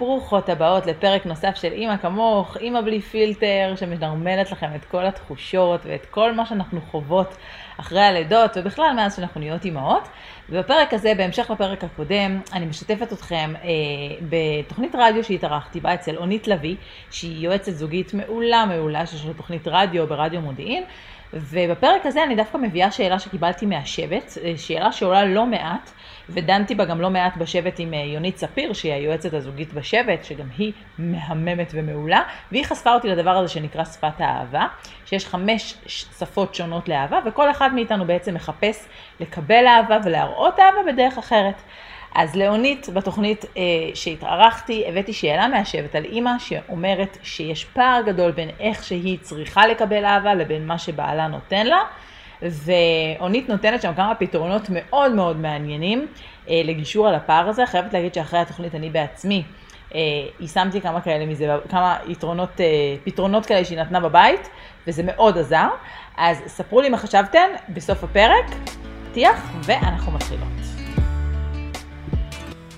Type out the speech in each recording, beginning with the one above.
ברוכות הבאות לפרק נוסף של אימא כמוך, אימא בלי פילטר, שמנרמלת לכם את כל התחושות ואת כל מה שאנחנו חוות אחרי הלידות, ובכלל מאז שאנחנו נהיות אימהות. ובפרק הזה, בהמשך לפרק הקודם, אני משתפת אתכם אה, בתוכנית רדיו שהתארחתי בה אצל אונית לביא, שהיא יועצת זוגית מעולה מעולה, שיש לה תוכנית רדיו ברדיו מודיעין. ובפרק הזה אני דווקא מביאה שאלה שקיבלתי מהשבט, אה, שאלה שעולה לא מעט, ודנתי בה גם לא מעט בשבט עם אה, יונית ספיר, שהיא היועצת הזוגית בשבט, שגם היא מהממת ומעולה, והיא חשפה אותי לדבר הזה שנקרא שפת האהבה, שיש חמש שפות שונות לאהבה, וכל אחד מאיתנו בעצם מחפש לקבל אהבה ולהראות אהבה בדרך אחרת. אז לאונית בתוכנית אה, שהתארחתי, הבאתי שאלה מהשבט על אימא שאומרת שיש פער גדול בין איך שהיא צריכה לקבל אהבה לבין מה שבעלה נותן לה. ואונית נותנת שם כמה פתרונות מאוד מאוד מעניינים אה, לגישור על הפער הזה. חייבת להגיד שאחרי התוכנית אני בעצמי אה, יישמתי כמה כאלה מזה, כמה יתרונות, אה, פתרונות כאלה שהיא נתנה בבית, וזה מאוד עזר. אז ספרו לי מה חשבתן בסוף הפרק, פתיח, ואנחנו מתחילות.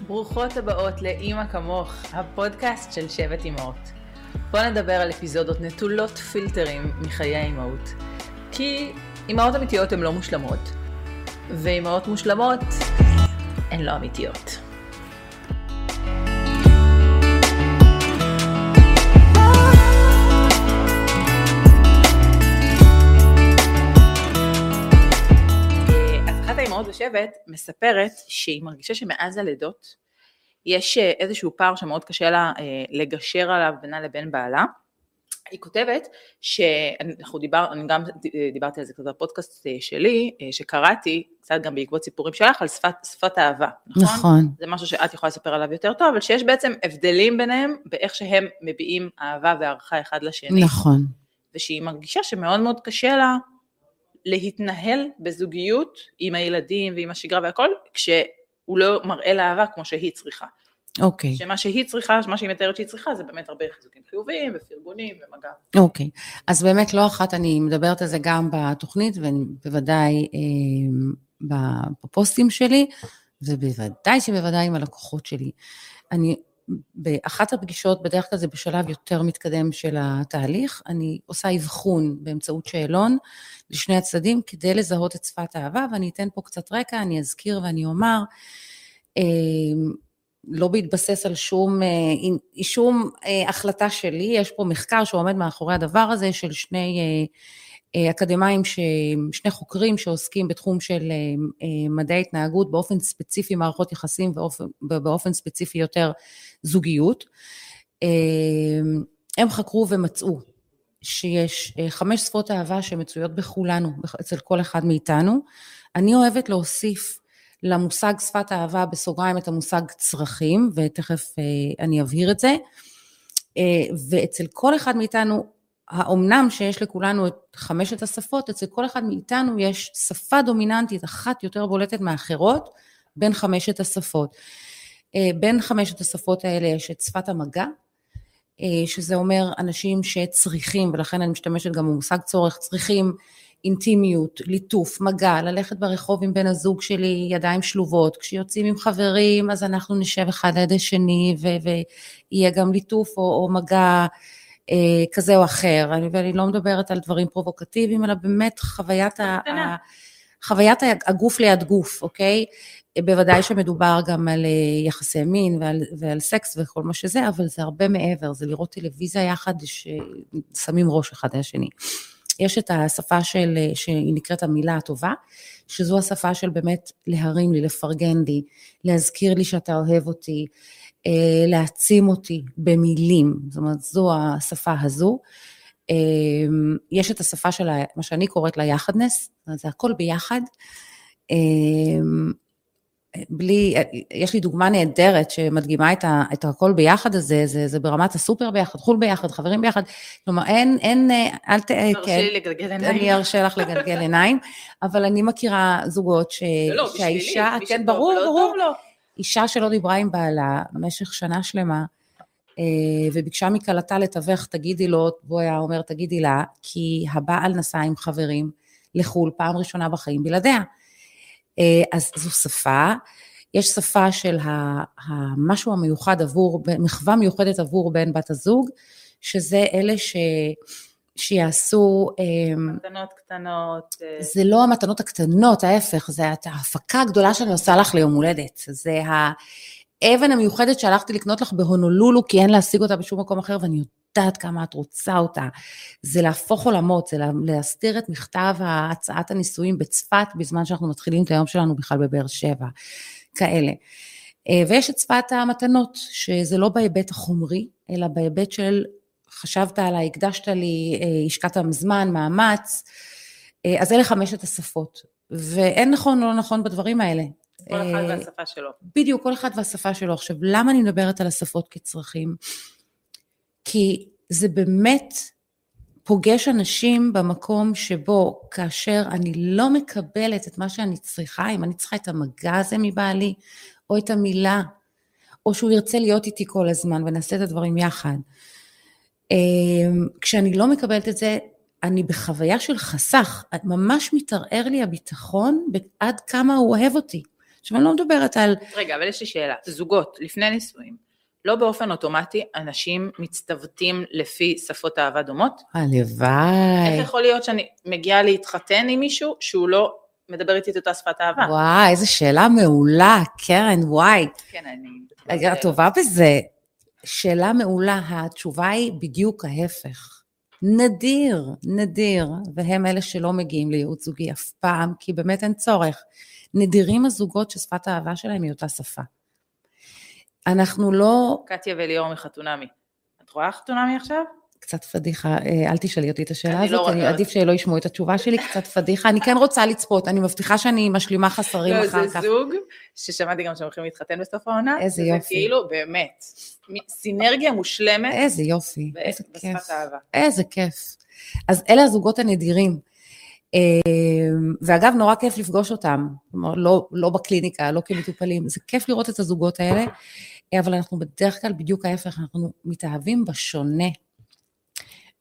ברוכות הבאות לאימא כמוך, הפודקאסט של שבט אימהות. בואו נדבר על אפיזודות נטולות פילטרים מחיי האימהות. כי אימהות אמיתיות הן לא מושלמות, ואימהות מושלמות הן לא אמיתיות. בשבט מספרת שהיא מרגישה שמאז הלידות יש אה, איזשהו פער שמאוד קשה לה אה, לגשר עליו בינה לבין בעלה. היא כותבת שאנחנו דיבר, אני גם דיברתי על זה קצת בפודקאסט אה, שלי, שקראתי, קצת גם בעקבות סיפורים שלך, על שפת, שפת אהבה, נכון? נכון. זה משהו שאת יכולה לספר עליו יותר טוב, אבל שיש בעצם הבדלים ביניהם באיך שהם מביעים אהבה והערכה אחד לשני. נכון. ושהיא מרגישה שמאוד מאוד קשה לה להתנהל בזוגיות עם הילדים ועם השגרה והכל, כשהוא לא מראה לה אהבה כמו שהיא צריכה. אוקיי. שמה שהיא צריכה, מה שהיא מתארת שהיא צריכה, זה באמת הרבה חיזוקים חיוביים ופרגונים ומגע. אוקיי. אז באמת לא אחת אני מדברת על זה גם בתוכנית, ובוודאי אה, בפוסטים שלי, ובוודאי שבוודאי עם הלקוחות שלי. אני, באחת הפגישות, בדרך כלל זה בשלב יותר מתקדם של התהליך, אני עושה אבחון באמצעות שאלון לשני הצדדים כדי לזהות את שפת האהבה, ואני אתן פה קצת רקע, אני אזכיר ואני אומר, אה, לא בהתבסס על שום, אה, שום אה, החלטה שלי, יש פה מחקר שעומד מאחורי הדבר הזה של שני אה, אקדמאים, שני חוקרים שעוסקים בתחום של מדעי התנהגות באופן ספציפי מערכות יחסים ובאופן, ספציפי יותר זוגיות. הם חקרו ומצאו שיש חמש שפות אהבה שמצויות בכולנו, אצל כל אחד מאיתנו. אני אוהבת להוסיף למושג שפת אהבה בסוגריים את המושג צרכים, ותכף אה, אני אבהיר את זה. אה, ואצל כל אחד מאיתנו, האומנם שיש לכולנו את חמשת השפות, אצל כל אחד מאיתנו יש שפה דומיננטית אחת יותר בולטת מאחרות בין חמשת השפות. אה, בין חמשת השפות האלה יש את שפת המגע, שזה אומר אנשים שצריכים, ולכן אני משתמשת גם במושג צורך, צריכים אינטימיות, ליטוף, מגע, ללכת ברחוב עם בן הזוג שלי, ידיים שלובות, כשיוצאים עם חברים אז אנחנו נשב אחד ליד השני ויהיה גם ליטוף או, או מגע אה, כזה או אחר, אני, ואני לא מדברת על דברים פרובוקטיביים, אלא באמת חוויית, ה, ה, חוויית הגוף ליד גוף, אוקיי? בוודאי שמדובר גם על אה, יחסי מין ועל, ועל סקס וכל מה שזה, אבל זה הרבה מעבר, זה לראות טלוויזיה יחד ששמים ראש אחד על השני. יש את השפה של, שהיא נקראת המילה הטובה, שזו השפה של באמת להרים לי, לפרגן לי, להזכיר לי שאתה אוהב אותי, אה, להעצים אותי במילים, זאת אומרת, זו השפה הזו. אה, יש את השפה של מה שאני קוראת לה יחדנס, זה הכל ביחד. בלי, יש לי דוגמה נהדרת שמדגימה את, ה, את הכל ביחד הזה, זה, זה ברמת הסופר ביחד, חו"ל ביחד, חברים ביחד, כלומר אין, אין, אל ת... תרשי כן, לי לגלגל עיניים. אני ארשה לך לגלגל עיניים, אבל אני מכירה זוגות ש, לא, שהאישה, בשבילי, כן, ברור, לא ברור, לא. אישה שלא דיברה עם בעלה במשך שנה שלמה, אה, וביקשה מכלתה לתווך, תגידי לו, והוא היה אומר, תגידי לה, כי הבעל נסע עם חברים לחו"ל פעם ראשונה בחיים בלעדיה. אה, אז זו שפה. יש שפה של המשהו המיוחד עבור, מחווה מיוחדת עבור בן בת הזוג, שזה אלה ש... שיעשו... אמ, מתנות קטנות. אה. זה לא המתנות הקטנות, ההפך, זה ההפקה הגדולה שאני עושה לך ליום הולדת. זה האבן המיוחדת שהלכתי לקנות לך בהונולולו, כי אין להשיג אותה בשום מקום אחר, ואני יודעת כמה את רוצה אותה. זה להפוך עולמות, זה להסתיר את מכתב הצעת הנישואים בצפת, בזמן שאנחנו מתחילים את היום שלנו בכלל בבאר שבע. כאלה. אה, ויש את שפת המתנות, שזה לא בהיבט החומרי, אלא בהיבט של חשבת עליי, הקדשת לי, אה, השקעת זמן, מאמץ, אה, אז אלה חמשת השפות. ואין נכון או לא נכון בדברים האלה. כל אחד והשפה שלו. בדיוק, כל אחד והשפה שלו. עכשיו, למה אני מדברת על השפות כצרכים? כי זה באמת פוגש אנשים במקום שבו כאשר אני לא מקבלת את מה שאני צריכה, אם אני צריכה את המגע הזה מבעלי, או את המילה, או שהוא ירצה להיות איתי כל הזמן ונעשה את הדברים יחד. אמ, כשאני לא מקבלת את זה, אני בחוויה של חסך, ממש מתערער לי הביטחון עד כמה הוא אוהב אותי. עכשיו אני לא מדברת על... רגע, אבל יש לי שאלה, זוגות, לפני נישואים, לא באופן אוטומטי אנשים מצטוותים לפי שפות אהבה דומות? הלוואי. איך יכול להיות שאני מגיעה להתחתן עם מישהו שהוא לא מדבר איתי את אותה שפת אהבה? וואי, איזו שאלה מעולה, קרן, וואי. כן, אני... את טובה בזה. שאלה מעולה, התשובה היא בדיוק ההפך. נדיר, נדיר, והם אלה שלא מגיעים לייעוץ זוגי אף פעם, כי באמת אין צורך. נדירים הזוגות ששפת האהבה שלהם היא אותה שפה. אנחנו לא... קטיה וליאור מחתונמי. את רואה חתונמי עכשיו? קצת פדיחה, אה, אל תשאלי אותי את השאלה הזאת, לא אני עדיף שלא ישמעו את התשובה שלי, קצת פדיחה, אני כן רוצה לצפות, אני מבטיחה שאני משלימה חסרים לא, אחר כך. זה זוג ששמעתי גם שהם הולכים להתחתן בסוף העונה, איזה יופי. זה כאילו, באמת, סינרגיה מושלמת. איזה יופי, איזה כיף. איזה כיף. אז אלה הזוגות הנדירים. אה, ואגב, נורא כיף לפגוש אותם, כלומר, לא, לא בקליניקה, לא כמטופלים, זה כיף לראות את הזוגות האלה, אבל אנחנו בדרך כלל בדיוק ההפך, אנחנו מתאהבים בשונה.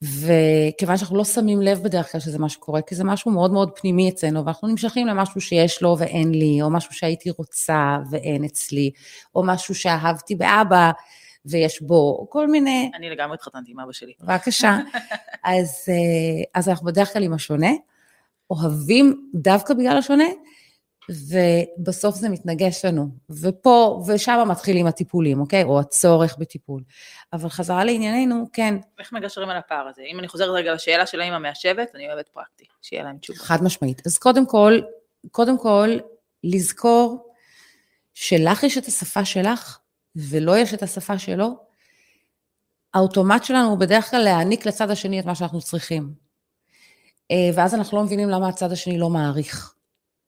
וכיוון שאנחנו לא שמים לב בדרך כלל שזה מה שקורה, כי זה משהו מאוד מאוד פנימי אצלנו, ואנחנו נמשכים למשהו שיש לו ואין לי, או משהו שהייתי רוצה ואין אצלי, או משהו שאהבתי באבא ויש בו, או כל מיני... אני לגמרי התחתנתי עם אבא שלי. בבקשה. אז, אה, אז אנחנו בדרך כלל עם השונה, אוהבים דווקא בגלל השונה, ובסוף זה מתנגש לנו. ופה, ושם מתחילים הטיפולים, אוקיי? או הצורך בטיפול. אבל חזרה לענייננו, כן. איך מגשרים על הפער הזה? אם אני חוזרת רגע לשאלה של האמא מהשבט, אני אוהבת פרקטי, שיהיה להם תשובה. חד משמעית. אז קודם כל, קודם כל, לזכור שלך יש את השפה שלך, ולא יש את השפה שלו. האוטומט שלנו הוא בדרך כלל להעניק לצד השני את מה שאנחנו צריכים. אה, ואז אנחנו לא מבינים למה הצד השני לא מעריך.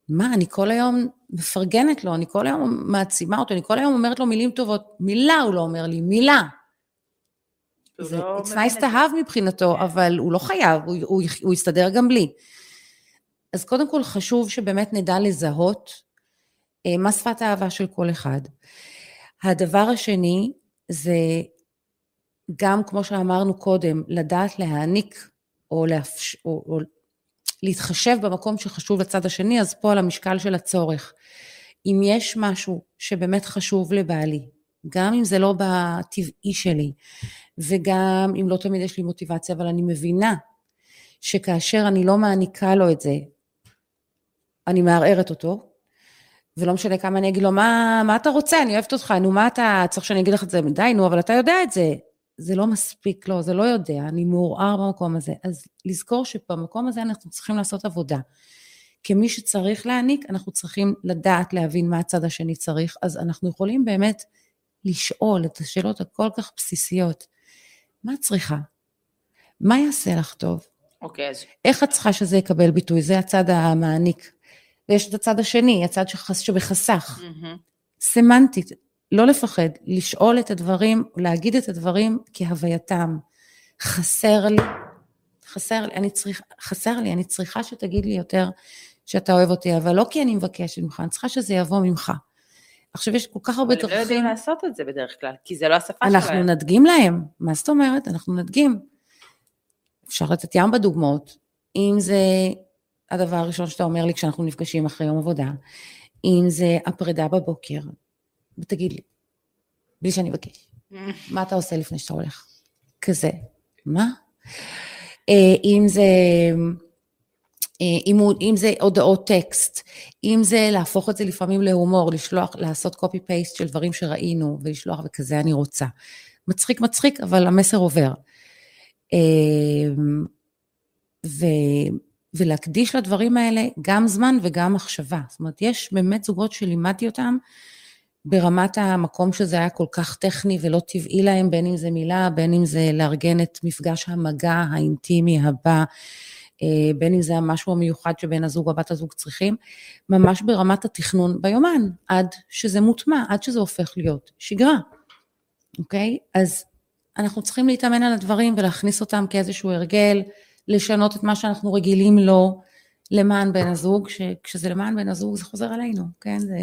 מה, אני כל היום מפרגנת לו, אני כל היום מעצימה אותו, אני כל היום אומרת לו מילים טובות. מילה הוא לא אומר לי, מילה. זה לא it's nice to have מבחינתו, כן. אבל הוא לא חייב, הוא, הוא, הוא יסתדר גם בלי. אז קודם כל חשוב שבאמת נדע לזהות אה, מה שפת האהבה של כל אחד. הדבר השני זה גם, כמו שאמרנו קודם, לדעת להעניק או, לאפש, או, או להתחשב במקום שחשוב לצד השני, אז פה על המשקל של הצורך. אם יש משהו שבאמת חשוב לבעלי, גם אם זה לא בטבעי שלי, וגם אם לא תמיד יש לי מוטיבציה, אבל אני מבינה שכאשר אני לא מעניקה לו את זה, אני מערערת אותו, ולא משנה כמה אני אגיד לו, מה, מה אתה רוצה? אני אוהבת אותך, נו, מה אתה צריך שאני אגיד לך את זה? די, נו, אבל אתה יודע את זה. זה לא מספיק, לא, זה לא יודע, אני מעורער במקום הזה. אז לזכור שבמקום הזה אנחנו צריכים לעשות עבודה. כמי שצריך להעניק, אנחנו צריכים לדעת להבין מה הצד השני צריך, אז אנחנו יכולים באמת לשאול את השאלות הכל כך בסיסיות. מה את צריכה? מה יעשה לך טוב? אוקיי, okay, אז... איך את צריכה שזה יקבל ביטוי? זה הצד המעניק. ויש את הצד השני, הצד שחס, שבחסך. Mm-hmm. סמנטית, לא לפחד, לשאול את הדברים, להגיד את הדברים כהווייתם. חסר לי, חסר לי, אני צריכה, חסר לי, אני צריכה שתגיד לי יותר שאתה אוהב אותי, אבל לא כי אני מבקשת ממך, אני צריכה שזה יבוא ממך. עכשיו יש כל כך הרבה דרכים. אבל הם לא יודעים לעשות את זה בדרך כלל, כי זה לא השפה שלהם. אנחנו נדגים להם, מה זאת אומרת? אנחנו נדגים. אפשר לתת ים בדוגמאות. אם זה הדבר הראשון שאתה אומר לי כשאנחנו נפגשים אחרי יום עבודה, אם זה הפרידה בבוקר, ותגיד לי, בלי שאני אבקש, מה אתה עושה לפני שאתה הולך? כזה, מה? אה, אם זה, אה, אם, אם זה הודעות טקסט, אם זה להפוך את זה לפעמים להומור, לשלוח, לעשות קופי פייסט של דברים שראינו ולשלוח וכזה אני רוצה. מצחיק מצחיק, אבל המסר עובר. אה, ו, ולהקדיש לדברים האלה גם זמן וגם מחשבה. זאת אומרת, יש באמת זוגות שלימדתי אותם ברמת המקום שזה היה כל כך טכני ולא טבעי להם, בין אם זה מילה, בין אם זה לארגן את מפגש המגע האינטימי הבא, אה, בין אם זה המשהו המיוחד שבן הזוג או בת הזוג צריכים, ממש ברמת התכנון ביומן, עד שזה מוטמע, עד שזה הופך להיות שגרה, אוקיי? אז אנחנו צריכים להתאמן על הדברים ולהכניס אותם כאיזשהו הרגל, לשנות את מה שאנחנו רגילים לו למען בן הזוג, שכשזה למען בן הזוג זה חוזר עלינו, כן? זה,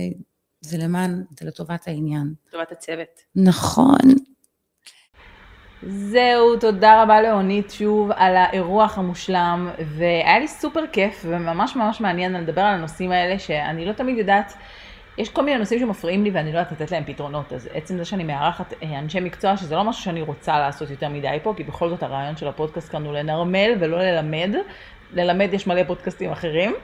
זה למען, זה לטובת העניין. לטובת הצוות. נכון. זהו, תודה רבה לאונית שוב על האירוח המושלם, והיה לי סופר כיף וממש ממש מעניין לדבר על הנושאים האלה, שאני לא תמיד יודעת, יש כל מיני נושאים שמפריעים לי ואני לא יודעת לתת להם פתרונות, אז עצם זה שאני מארחת אה, אנשי מקצוע, שזה לא משהו שאני רוצה לעשות יותר מדי פה, כי בכל זאת הרעיון של הפודקאסט כאן הוא לנרמל ולא ללמד, ללמד יש מלא פודקאסטים אחרים.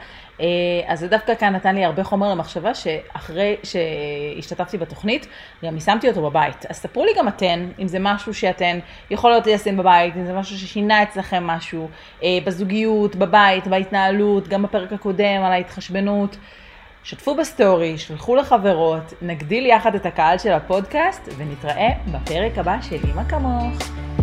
אה, אז זה דווקא כאן נתן לי הרבה חומר למחשבה, שאחרי שהשתתפתי בתוכנית, גם יישמתי אותו בבית. אז ספרו לי גם אתן, אם זה משהו שאתן יכולות ליישם בבית, אם זה משהו ששינה אצלכם משהו, אה, בזוגיות, בבית, בהתנהלות, גם בפרק הקודם על ההתחשבנות. שתפו בסטורי, שלחו לחברות, נגדיל יחד את הקהל של הפודקאסט, ונתראה בפרק הבא של אימא כמוך.